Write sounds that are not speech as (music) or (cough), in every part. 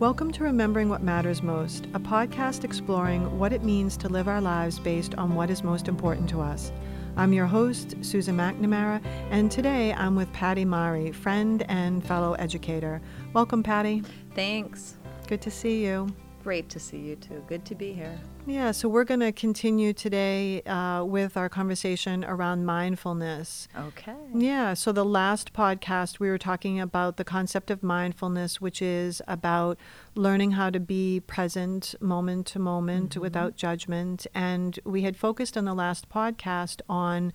Welcome to Remembering What Matters Most, a podcast exploring what it means to live our lives based on what is most important to us. I'm your host, Susan McNamara, and today I'm with Patty Mari, friend and fellow educator. Welcome, Patty. Thanks. Good to see you. Great to see you too. Good to be here. Yeah, so we're going to continue today uh, with our conversation around mindfulness. Okay. Yeah, so the last podcast we were talking about the concept of mindfulness, which is about learning how to be present moment to moment mm-hmm. without judgment. And we had focused on the last podcast on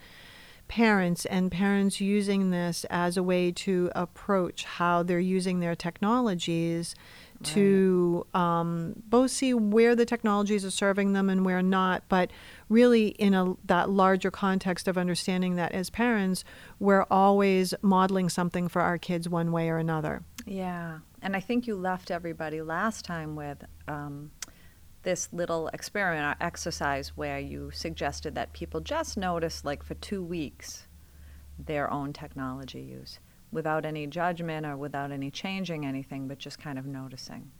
parents and parents using this as a way to approach how they're using their technologies to um, both see where the technologies are serving them and where not, but really in a, that larger context of understanding that as parents, we're always modeling something for our kids one way or another. Yeah. And I think you left everybody last time with um, this little experiment or exercise where you suggested that people just notice, like for two weeks, their own technology use without any judgment or without any changing anything, but just kind of noticing.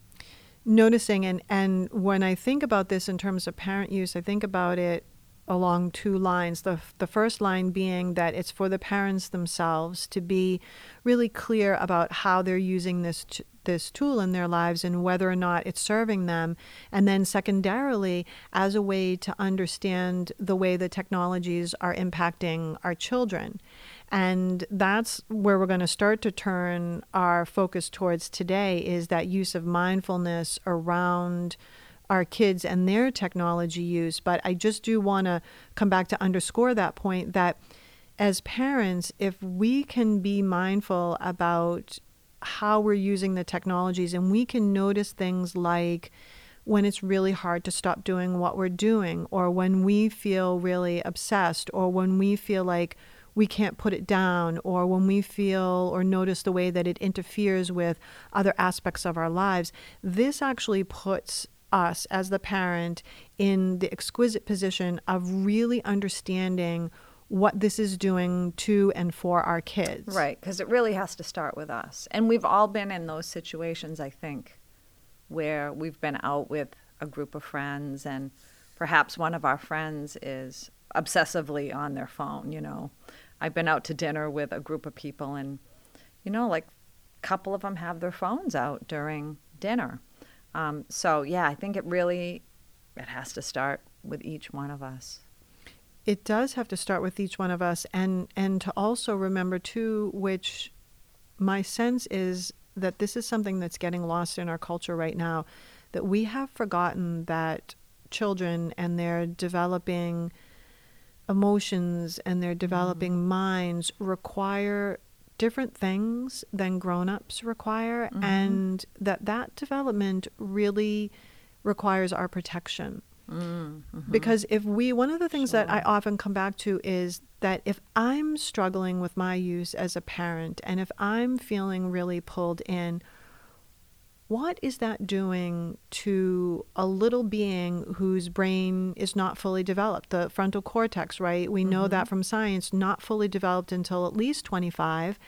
Noticing, and, and when I think about this in terms of parent use, I think about it along two lines. The, the first line being that it's for the parents themselves to be really clear about how they're using this, t- this tool in their lives and whether or not it's serving them. And then, secondarily, as a way to understand the way the technologies are impacting our children. And that's where we're going to start to turn our focus towards today is that use of mindfulness around our kids and their technology use. But I just do want to come back to underscore that point that as parents, if we can be mindful about how we're using the technologies and we can notice things like when it's really hard to stop doing what we're doing, or when we feel really obsessed, or when we feel like we can't put it down, or when we feel or notice the way that it interferes with other aspects of our lives, this actually puts us as the parent in the exquisite position of really understanding what this is doing to and for our kids. Right, because it really has to start with us. And we've all been in those situations, I think, where we've been out with a group of friends and perhaps one of our friends is obsessively on their phone, you know. I've been out to dinner with a group of people, and you know, like a couple of them have their phones out during dinner. Um, so yeah, I think it really it has to start with each one of us. It does have to start with each one of us, and and to also remember too, which my sense is that this is something that's getting lost in our culture right now, that we have forgotten that children and their developing emotions and their developing mm. minds require different things than grown-ups require mm-hmm. and that that development really requires our protection mm-hmm. because if we one of the things sure. that i often come back to is that if i'm struggling with my use as a parent and if i'm feeling really pulled in what is that doing to a little being whose brain is not fully developed? The frontal cortex, right? We mm-hmm. know that from science, not fully developed until at least 25.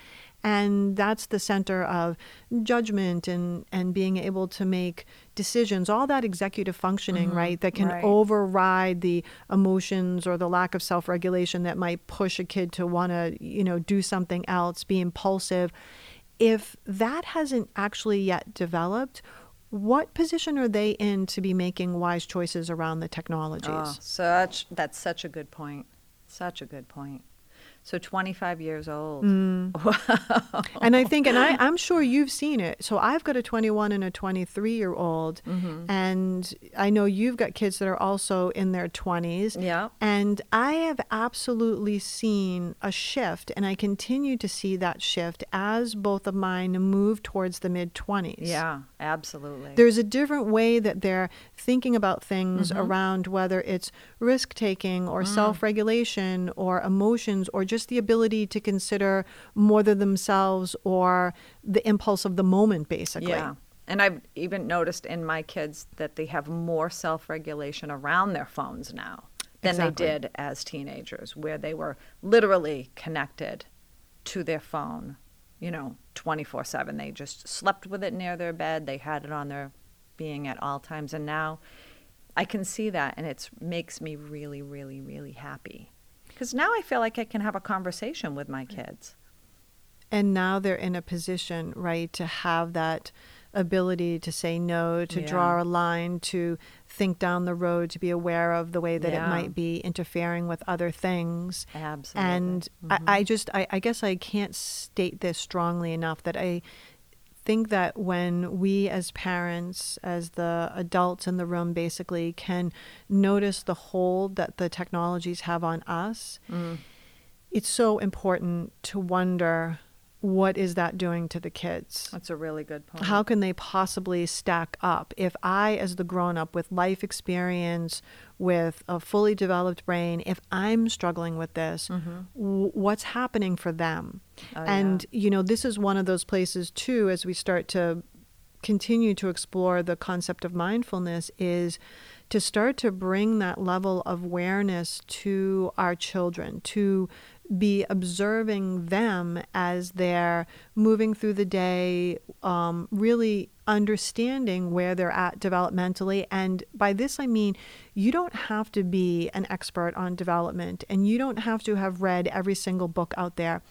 And that's the center of judgment and, and being able to make decisions, all that executive functioning, mm-hmm. right, that can right. override the emotions or the lack of self regulation that might push a kid to want to, you know, do something else, be impulsive if that hasn't actually yet developed, what position are they in to be making wise choices around the technologies? Oh, such that's such a good point. Such a good point. So 25 years old. Mm. (laughs) Wow. And I think, and I, I'm sure you've seen it. So I've got a 21 and a 23 year old, mm-hmm. and I know you've got kids that are also in their 20s. Yeah. And I have absolutely seen a shift, and I continue to see that shift as both of mine move towards the mid 20s. Yeah, absolutely. There's a different way that they're thinking about things mm-hmm. around whether it's risk taking or mm. self regulation or emotions or just just the ability to consider more than themselves or the impulse of the moment, basically. Yeah. And I've even noticed in my kids that they have more self regulation around their phones now than exactly. they did as teenagers, where they were literally connected to their phone, you know, 24 7. They just slept with it near their bed, they had it on their being at all times. And now I can see that, and it makes me really, really, really happy. Because now I feel like I can have a conversation with my kids. And now they're in a position, right, to have that ability to say no, to Yeah. draw a line, to think down the road, to be aware of the way that Yeah. it might be interfering with other things. Absolutely. And Mhm. I, I just, I, I guess I can't state this strongly enough that I think that when we as parents, as the adults in the room, basically can notice the hold that the technologies have on us, Mm. it's so important to wonder what is that doing to the kids? That's a really good point. How can they possibly stack up? If I, as the grown up with life experience, with a fully developed brain, if I'm struggling with this, mm-hmm. w- what's happening for them? Oh, and, you know, this is one of those places, too, as we start to continue to explore the concept of mindfulness, is to start to bring that level of awareness to our children, to be observing them as they're moving through the day, um, really understanding where they're at developmentally. And by this, I mean you don't have to be an expert on development and you don't have to have read every single book out there.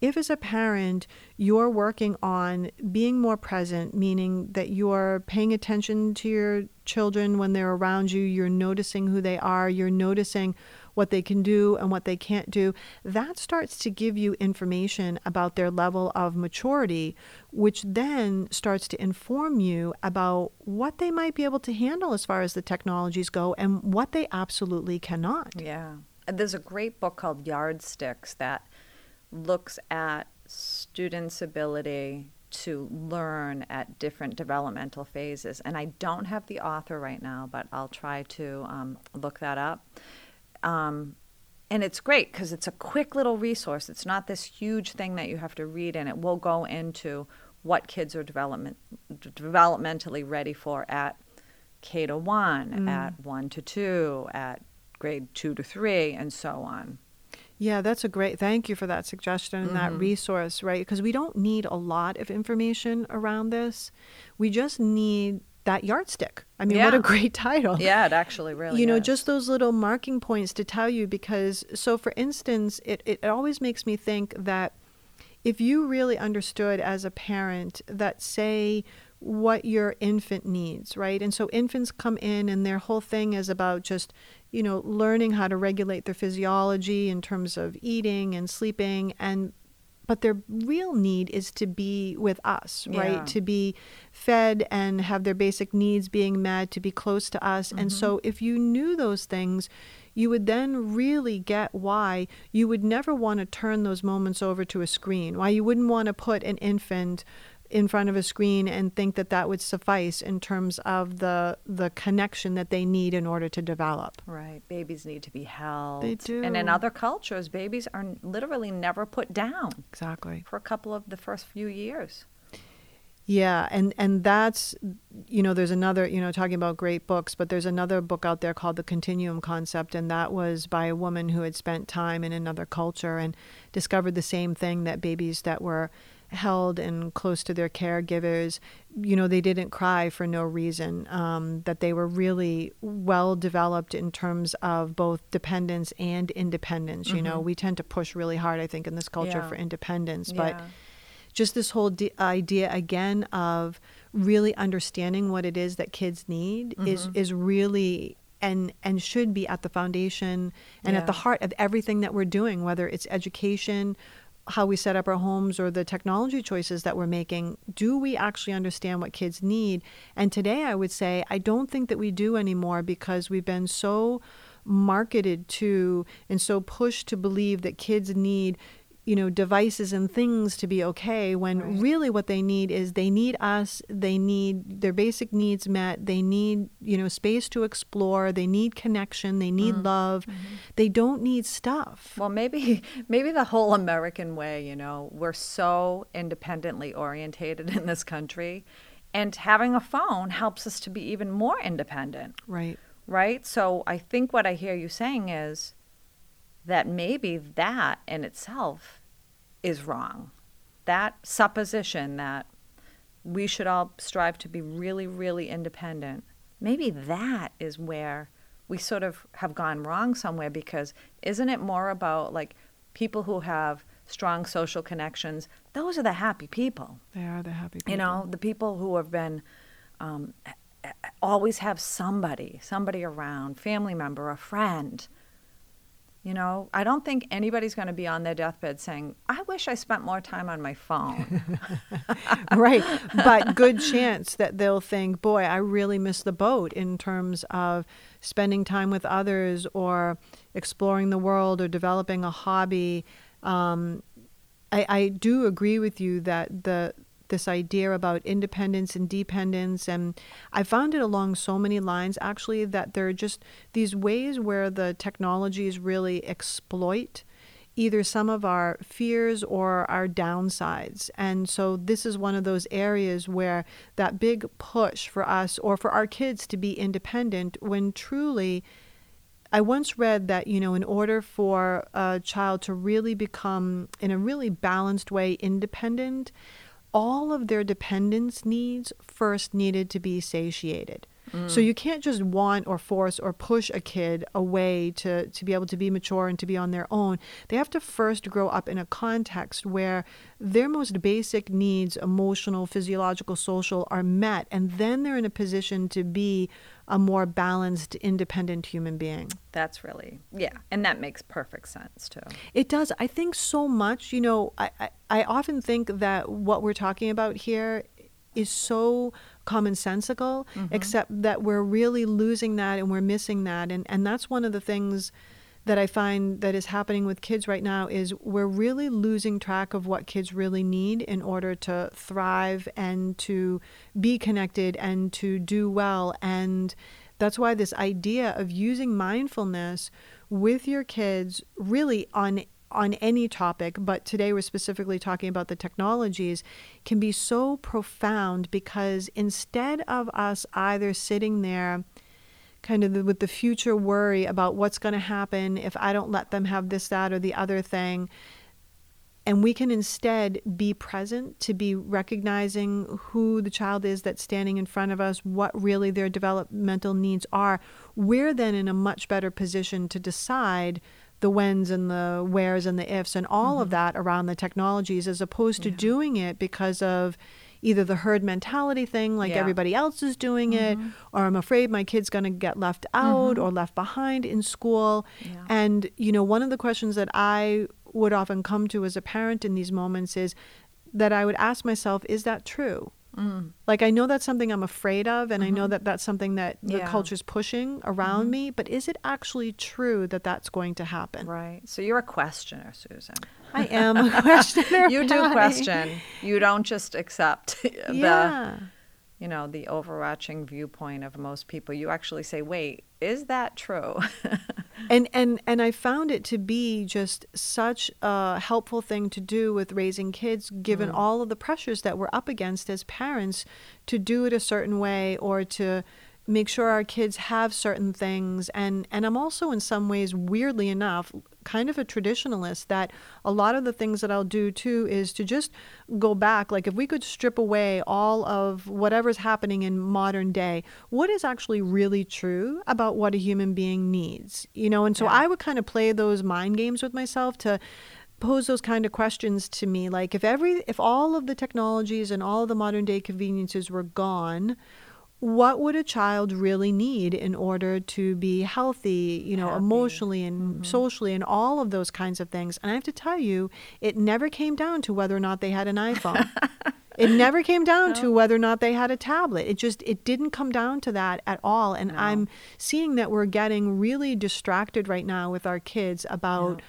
If, as a parent, you're working on being more present, meaning that you're paying attention to your children when they're around you, you're noticing who they are, you're noticing what they can do and what they can't do, that starts to give you information about their level of maturity, which then starts to inform you about what they might be able to handle as far as the technologies go and what they absolutely cannot. Yeah. There's a great book called Yardsticks that looks at students' ability to learn at different developmental phases. And I don't have the author right now, but I'll try to um, look that up. Um, and it's great because it's a quick little resource. It's not this huge thing that you have to read, and it will go into what kids are development, developmentally ready for at K to one, at one to two, at grade two to three, and so on. Yeah, that's a great. Thank you for that suggestion and that resource, right? Because we don't need a lot of information around this. We just need that yardstick. I mean, what a (laughs) great title. Yeah, it actually really you know, is. just those little marking points to tell you because so for instance, it, it always makes me think that if you really understood as a parent that say what your infant needs, right? And so infants come in and their whole thing is about just, you know, learning how to regulate their physiology in terms of eating and sleeping and but their real need is to be with us, Yeah. right? To be fed and have their basic needs being met, to be close to us. And so mm-hmm. if you knew those things, you would then really get why you would never want to turn those moments over to a screen, why you wouldn't want to put an infant in front of a screen and think that that would suffice in terms of the the connection that they need in order to develop. Right. Babies need to be held. They do. And in other cultures, babies are literally never put down Exactly. for a couple of the first few years. Yeah, and and that's you know there's another you know talking about great books, but there's another book out there called The Continuum Concept, and that was by a woman who had spent time in another culture and discovered the same thing that babies that were held and close to their caregivers, you know, they didn't cry for no reason. Um, that they were really well developed in terms of both dependence and independence. You know, we tend to push really hard, I think, in this culture Yeah. for independence, but Yeah. just this whole d- idea again of really understanding what it is that kids need is Mm-hmm. is really and and should be at the foundation and at the heart of everything that we're doing whether it's education how we set up our homes or the technology choices that we're making do we actually understand what kids need? And today i would say i don't think that we do anymore because we've been so marketed to and so pushed to believe that kids need you know devices and things to be okay when Right. really what they need is they need us they need their basic needs met they need you know space to explore they need connection they need mm-hmm. love. Mm-hmm. They don't need stuff. Well, maybe (laughs) maybe the whole American way, you know, we're so independently orientated in this country, and having a phone helps us to be even more independent, right. Right? So I think what I hear you saying is that maybe that in itself is wrong. that supposition that we should all strive to be really, really independent, maybe that is where we sort of have gone wrong somewhere because isn't it more about like people who have strong social connections? Those are the happy people. They are the happy people. You know, the people who have been um, always have somebody, somebody around, family member, a friend. You know, I don't think anybody's going to be on their deathbed saying, I wish I spent more time on my phone. (laughs) right. But good chance that they'll think, boy, I really missed the boat in terms of spending time with others or exploring the world or developing a hobby. Um, I, I do agree with you that the this idea about independence and dependence and i found it along so many lines actually that there are just these ways where the technologies really exploit either some of our fears or our downsides. And so this is one of those areas where that big push for us or for our kids to be independent when truly I once read that, you know, in order for a child to really become in a really balanced way independent, all of their dependence needs first needed to be satiated. So you can't just want or force or push a kid away to, to be able to be mature and to be on their own. They have to first grow up in a context where their most basic needs, emotional, physiological, social, are met. And then they're in a position to be a more balanced, independent human being. That's really, yeah. And that makes perfect sense too. It does. I think so much, you know, I, I, I often think that what we're talking about here is so commonsensical, Mm-hmm. except that we're really losing that and we're missing that. And, and that's one of the things that I find that is happening with kids right now is we're really losing track of what kids really need in order to thrive and to be connected and to do well. And that's why this idea of using mindfulness with your kids really on on any topic, but today we're specifically talking about the technologies, can be so profound because instead of us either sitting there kind of with the future worry about what's going to happen if I don't let them have this, that, or the other thing, and we can instead be present to be recognizing who the child is that's standing in front of us, what really their developmental needs are, we're then in a much better position to decide the whens and the wheres and the ifs and all of mm-hmm. that around the technologies as opposed to doing it because of either the herd mentality thing like Yeah. everybody else is doing it mm-hmm. or i'm afraid my kid's going to get left mm-hmm. out or left behind in school. Yeah. and you know one of the questions that i would often come to as a parent in these moments is that i would ask myself is that true Mm. like I know that's something I'm afraid of, and I know that that's something that the Yeah. culture's pushing around me. But is it actually true that that's going to happen? Right. So you're a questioner, Susan. I am a (laughs) questioner. you do question. You don't just accept (laughs) the Yeah. You know, the overarching viewpoint of most people. You actually say, "Wait, is that true?" (laughs) and and and I found it to be just such a helpful thing to do with raising kids, given mm. all of the pressures that we're up against as parents to do it a certain way or to make sure our kids have certain things. And and I'm also in some ways weirdly enough kind of a traditionalist that a lot of the things that I'll do too is to just go back. Like if we could strip away all of whatever's happening in modern day what is actually really true about what a human being needs you know? And so Yeah. I would kind of play those mind games with myself to pose those kind of questions to me. Like if every if all of the technologies and all of the modern day conveniences were gone what would a child really need in order to be healthy, you know, Happy. emotionally and socially and all of those kinds of things? And I have to tell you, it never came down to whether or not they had an iPhone. (laughs) it never came down to whether or not they had a tablet. It just it didn't come down to that at all. And No. I'm seeing that we're getting really distracted right now with our kids about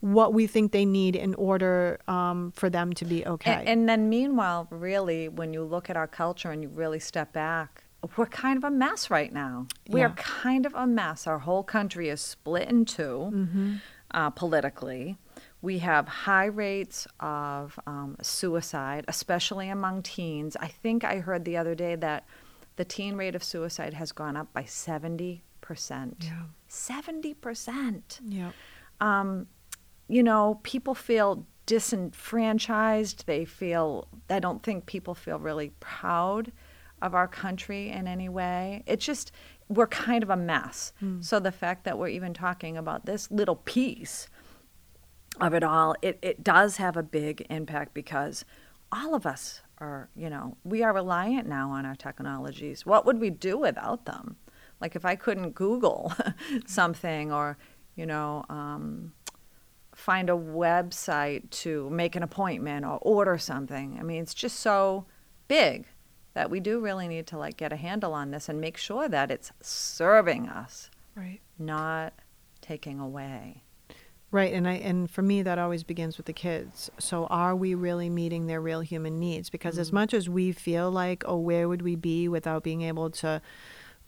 what we think they need in order um, for them to be okay. And, and then, meanwhile, really, when you look at our culture and you really step back, we're kind of a mess right now. We are kind of a mess. Our whole country is split in 2 Mm-hmm. uh, politically. We have high rates of um, suicide, especially among teens. I think I heard the other day that the teen rate of suicide has gone up by 70%. Yeah. 70%. yeah. Um, you know, people feel disenfranchised. They feel, I don't think people feel really proud of our country in any way. It's just, we're kind of a mess. Mm. So the fact that we're even talking about this little piece of it all, it, it does have a big impact because all of us are, you know, we are reliant now on our technologies. What would we do without them? Like if I couldn't Google (laughs) something or, you know, um, find a website to make an appointment or order something. I mean, it's just so big that we do really need to like get a handle on this and make sure that it's serving us, right? Not taking away. Right, and I and for me that always begins with the kids. So are we really meeting their real human needs? Because mm-hmm. as much as we feel like, oh, where would we be without being able to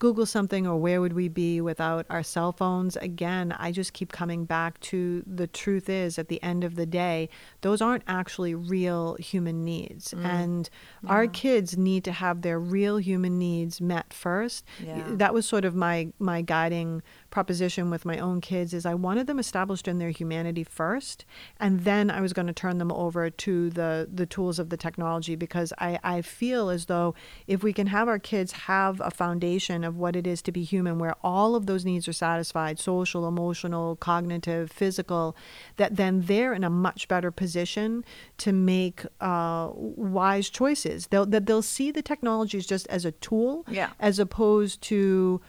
Google something or where would we be without our cell phones? Again, I just keep coming back to the truth is at the end of the day, those aren't actually real human needs. Mm. And yeah. our kids need to have their real human needs met first. Yeah. That was sort of my my guiding proposition with my own kids is I wanted them established in their humanity first, and then I was going to turn them over to the the tools of the technology because I, I feel as though if we can have our kids have a foundation of what it is to be human where all of those needs are satisfied, social, emotional, cognitive, physical, that then they're in a much better position to make uh, wise choices. They'll, that they'll see the technologies just as a tool yeah. as opposed to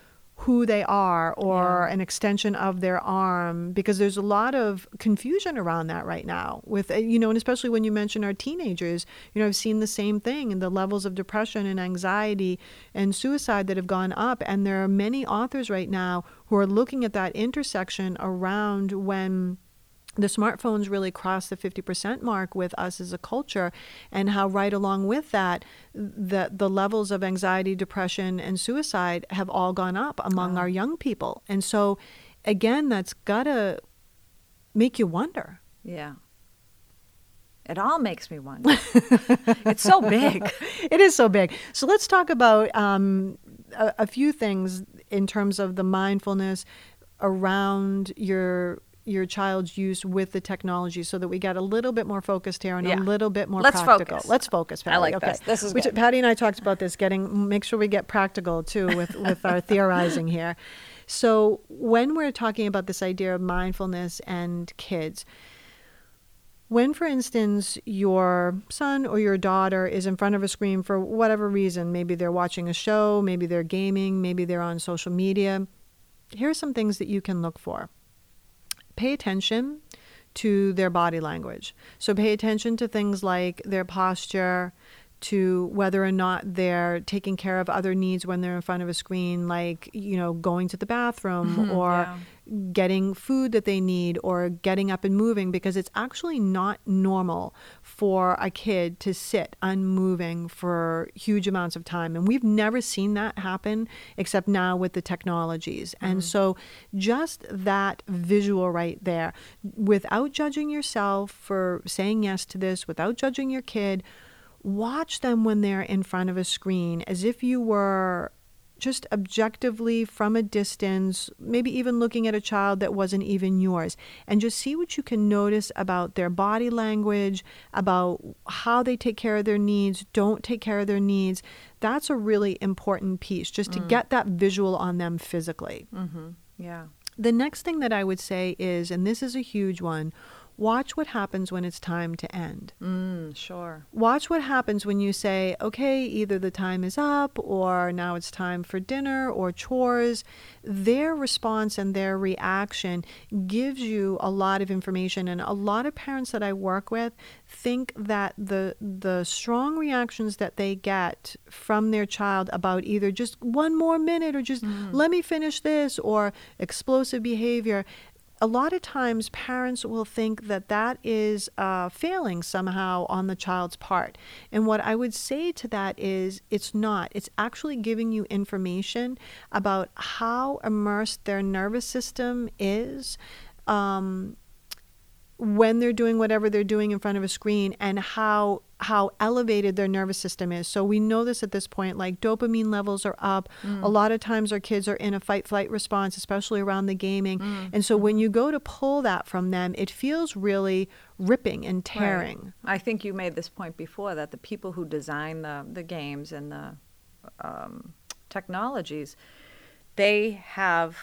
who they are or yeah. an extension of their arm because there's a lot of confusion around that right now with uh, you know and especially when you mention our teenagers you know I've seen the same thing and the levels of depression and anxiety and suicide that have gone up and there are many authors right now who are looking at that intersection around when the smartphones really crossed the 50% mark with us as a culture and how right along with that the the levels of anxiety depression and suicide have all gone up among oh. our young people. And so again that's got to make you wonder. Yeah. It all makes me wonder. (laughs) It's so big. It is so big. So let's talk about um, a, a few things in terms of the mindfulness around your your child's use with the technology so that we get a little bit more focused here and yeah. a little bit more Let's practical. Focus. Let's focus, Patty. I like okay. this. This is good. Patty and I talked about this, getting make sure we get practical too with, with our theorizing (laughs) here. So when we're talking about this idea of mindfulness and kids, when, for instance, your son or your daughter is in front of a screen for whatever reason, maybe they're watching a show, maybe they're gaming, maybe they're on social media, here are some things that you can look for pay attention to their body language. So pay attention to things like their posture, to whether or not they're taking care of other needs when they're in front of a screen, like, you know, going to the bathroom mm-hmm, or yeah. getting food that they need or getting up and moving, because it's actually not normal for a kid to sit unmoving for huge amounts of time. And we've never seen that happen except now with the technologies. Mm-hmm. And so just that visual right there, without judging yourself for saying yes to this, without judging your kid, watch them when they're in front of a screen as if you were just objectively from a distance, maybe even looking at a child that wasn't even yours, and just see what you can notice about their body language, about how they take care of their needs, don't take care of their needs. That's a really important piece, just to mm. get that visual on them physically. Mm-hmm. Yeah. The next thing that I would say is, and this is a huge one, watch what happens when it's time to end. Mm, sure. Watch what happens when you say, okay, either the time is up or now it's time for dinner or chores. Their response and their reaction gives you a lot of information. And a lot of parents that I work with think that the, the strong reactions that they get from their child about either just one more minute or just mm. let me finish this or explosive behavior a lot of times parents will think that that is uh, failing somehow on the child's part. And what I would say to that is it's not. It's actually giving you information about how immersed their nervous system is. Um, when they're doing whatever they're doing in front of a screen and how how elevated their nervous system is. So we know this at this point like dopamine levels are up. Mm. A lot of times our kids are in a fight flight response, especially around the gaming. Mm. And so when you go to pull that from them, it feels really ripping and tearing. Right. I think you made this point before that the people who design the, the games and the um, technologies, they have,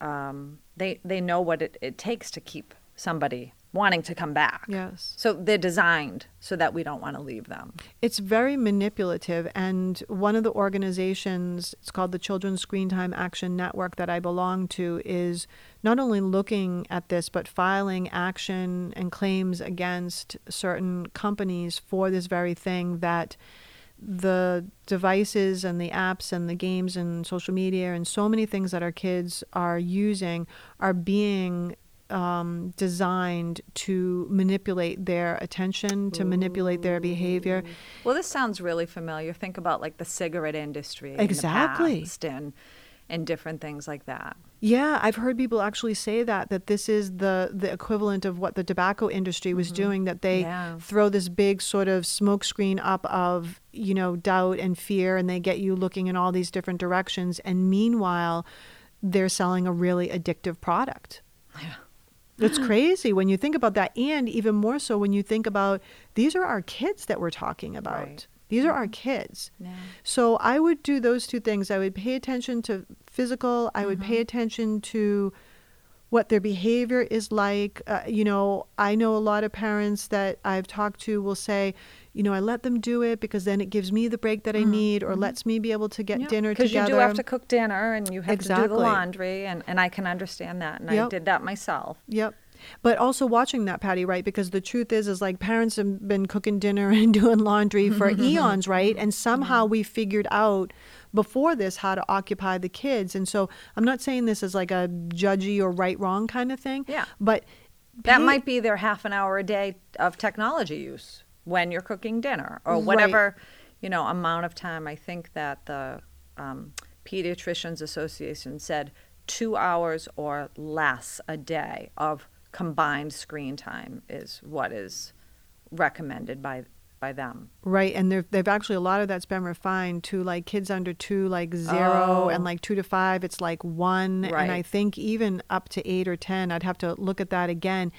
um, they, they know what it, it takes to keep somebody wanting to come back. Yes. So they're designed so that we don't want to leave them. It's very manipulative. And one of the organizations, it's called the Children's Screen Time Action Network that I belong to, is not only looking at this, but filing action and claims against certain companies for this very thing that the devices and the apps and the games and social media and so many things that our kids are using are being um, designed to manipulate their attention, to manipulate their behavior. Well, this sounds really familiar. Think about like the cigarette industry Exactly. in the past and and different things like that. Yeah, I've heard people actually say that that this is the the equivalent of what the tobacco industry was doing. That they Yeah. throw this big sort of smokescreen up of you know doubt and fear, and they get you looking in all these different directions. And meanwhile, they're selling a really addictive product. Yeah. It's (gasps) crazy when you think about that, and even more so when you think about these are our kids that we're talking about. Right. These are our kids. Yeah. So I would do those two things. I would pay attention to physical. I would Mm-hmm. pay attention to what their behavior is like. Uh, you know, I know a lot of parents that I've talked to will say, you know, I let them do it because then it gives me the break that I need or lets me be able to get dinner together. Mm-hmm. you do have to cook dinner and you have to do the laundry, and, and I can understand that. And I did that myself. Yep. But also watching that, Patty, right? Because the truth is, is like parents have been cooking dinner (laughs) and doing laundry for (laughs) eons, right? And somehow we figured out before this how to occupy the kids. And so I'm not saying this as like a judgy or right wrong kind of thing. Yeah. But That might be their half an hour a day of technology use when you're cooking dinner or Right. whatever, you know, amount of time. I think that the um, Pediatricians Association said two hours or less a day of combined screen time is what is recommended by by them. Right, and they've, they've actually a lot of that's been refined to like kids under two, like zero, Oh. and like two to five, it's like one, and I think even up to eight or ten, I'd have to look at that again,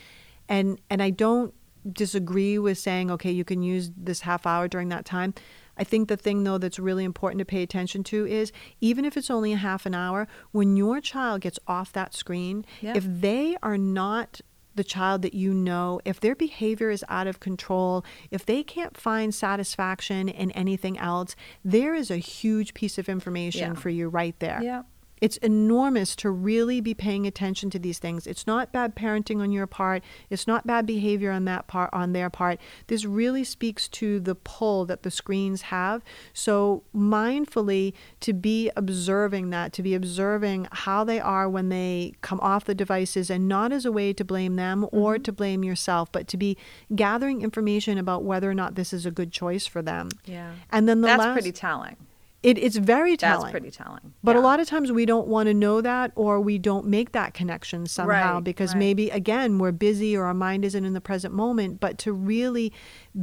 and and I don't disagree with saying okay, you can use this half hour during that time. I think the thing though that's really important to pay attention to is even if it's only a half an hour, when your child gets off that screen, Yeah. if they are not the child that you know, if their behavior is out of control, if they can't find satisfaction in anything else, there is a huge piece of information Yeah. for you right there. Yeah. It's enormous to really be paying attention to these things. It's not bad parenting on your part. It's not bad behavior on that part on their part. This really speaks to the pull that the screens have. So mindfully to be observing that, to be observing how they are when they come off the devices and not as a way to blame them or Mm-hmm. to blame yourself, but to be gathering information about whether or not this is a good choice for them. Yeah. And then the That's last pretty telling. It, it's very telling. That's pretty telling. But a lot of times we don't want to know that or we don't make that connection somehow Right, because right. maybe, again, we're busy or our mind isn't in the present moment. But to really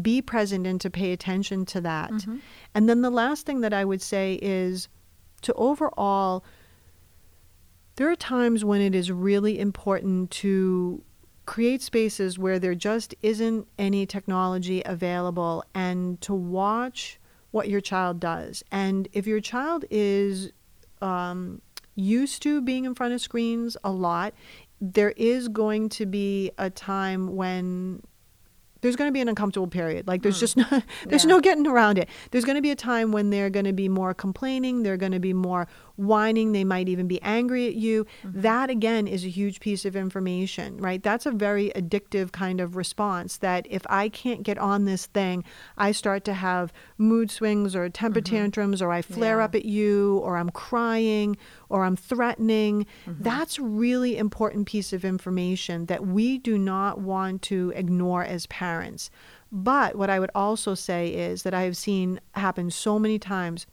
be present and to pay attention to that. Mm-hmm. And then the last thing that I would say is to overall, there are times when it is really important to create spaces where there just isn't any technology available and to watch what your child does. And if your child is um, used to being in front of screens a lot, there is going to be a time when there's going to be an uncomfortable period. Like there's just (laughs) no, there's Yeah. no getting around it. There's going to be a time when they're going to be more complaining. They're going to be more whining. They might even be angry at you. Mm-hmm. That again is a huge piece of information, right? That's a very addictive kind of response. That if I can't get on this thing, I start to have mood swings or temper mm-hmm. tantrums, or I flare Yeah. up at you, or I'm crying, or I'm threatening. Mm-hmm. That's really important piece of information that we do not want to ignore as parents. But what I would also say is that I have seen happen so many times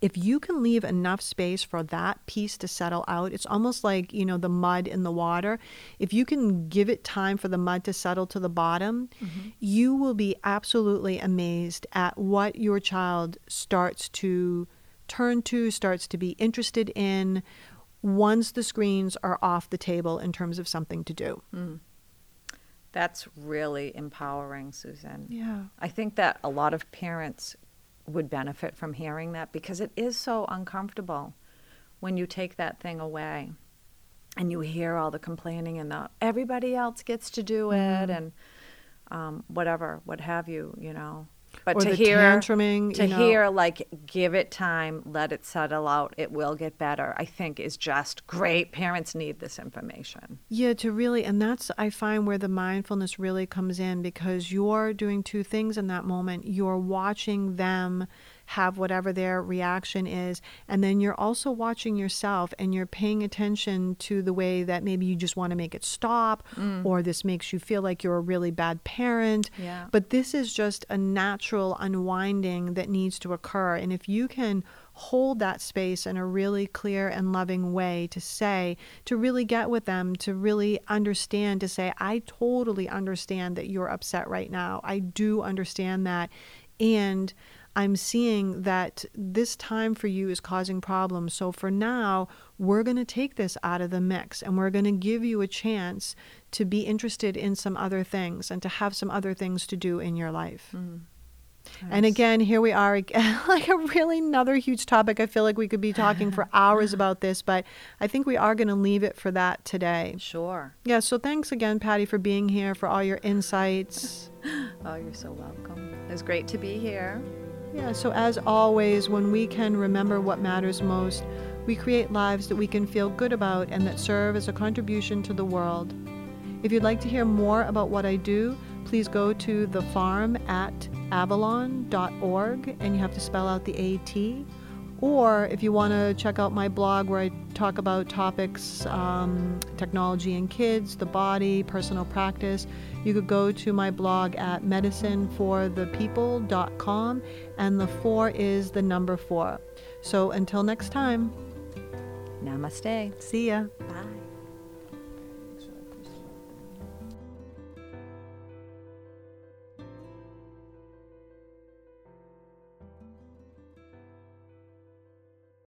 if you can leave enough space for that piece to settle out, it's almost like, you know, the mud in the water. If you can give it time for the mud to settle to the bottom, mm-hmm. you will be absolutely amazed at what your child starts to turn to, starts to be interested in once the screens are off the table in terms of something to do. Mm. That's really empowering, Susan. Yeah. I think that a lot of parents would benefit from hearing that because it is so uncomfortable when you take that thing away and you hear all the complaining and the everybody else gets to do it mm. and um, whatever, what have you, you know. But or to hear tantruming, to know. hear like give it time, let it settle out, it will get better. I think is just great. Parents need this information. Yeah, to really, and that's I find where the mindfulness really comes in because you're doing two things in that moment. You're watching them have whatever their reaction is. And then you're also watching yourself and you're paying attention to the way that maybe you just want to make it stop mm. or this makes you feel like you're a really bad parent. Yeah. But this is just a natural unwinding that needs to occur. And if you can hold that space in a really clear and loving way to say, to really get with them, to really understand, to say, I totally understand that you're upset right now. I do understand that. And I'm seeing that this time for you is causing problems. So for now, we're going to take this out of the mix and we're going to give you a chance to be interested in some other things and to have some other things to do in your life. Mm. Nice. And again, here we are again, (laughs) like a really another huge topic. I feel like we could be talking for (laughs) hours about this, but I think we are going to leave it for that today. Sure. Yeah, so thanks again, Patty, for being here, for all your insights. (gasps) oh, you're so welcome. It was great to be here. Yeah, so as always, when we can remember what matters most, we create lives that we can feel good about and that serve as a contribution to the world. If you'd like to hear more about what I do, please go to the farm at avalon.org and you have to spell out the AT. Or if you want to check out my blog where I talk about topics um, technology and kids, the body, personal practice, you could go to my blog at medicine4thepeople.com and the four is the number four. So until next time. Namaste. See ya. Bye.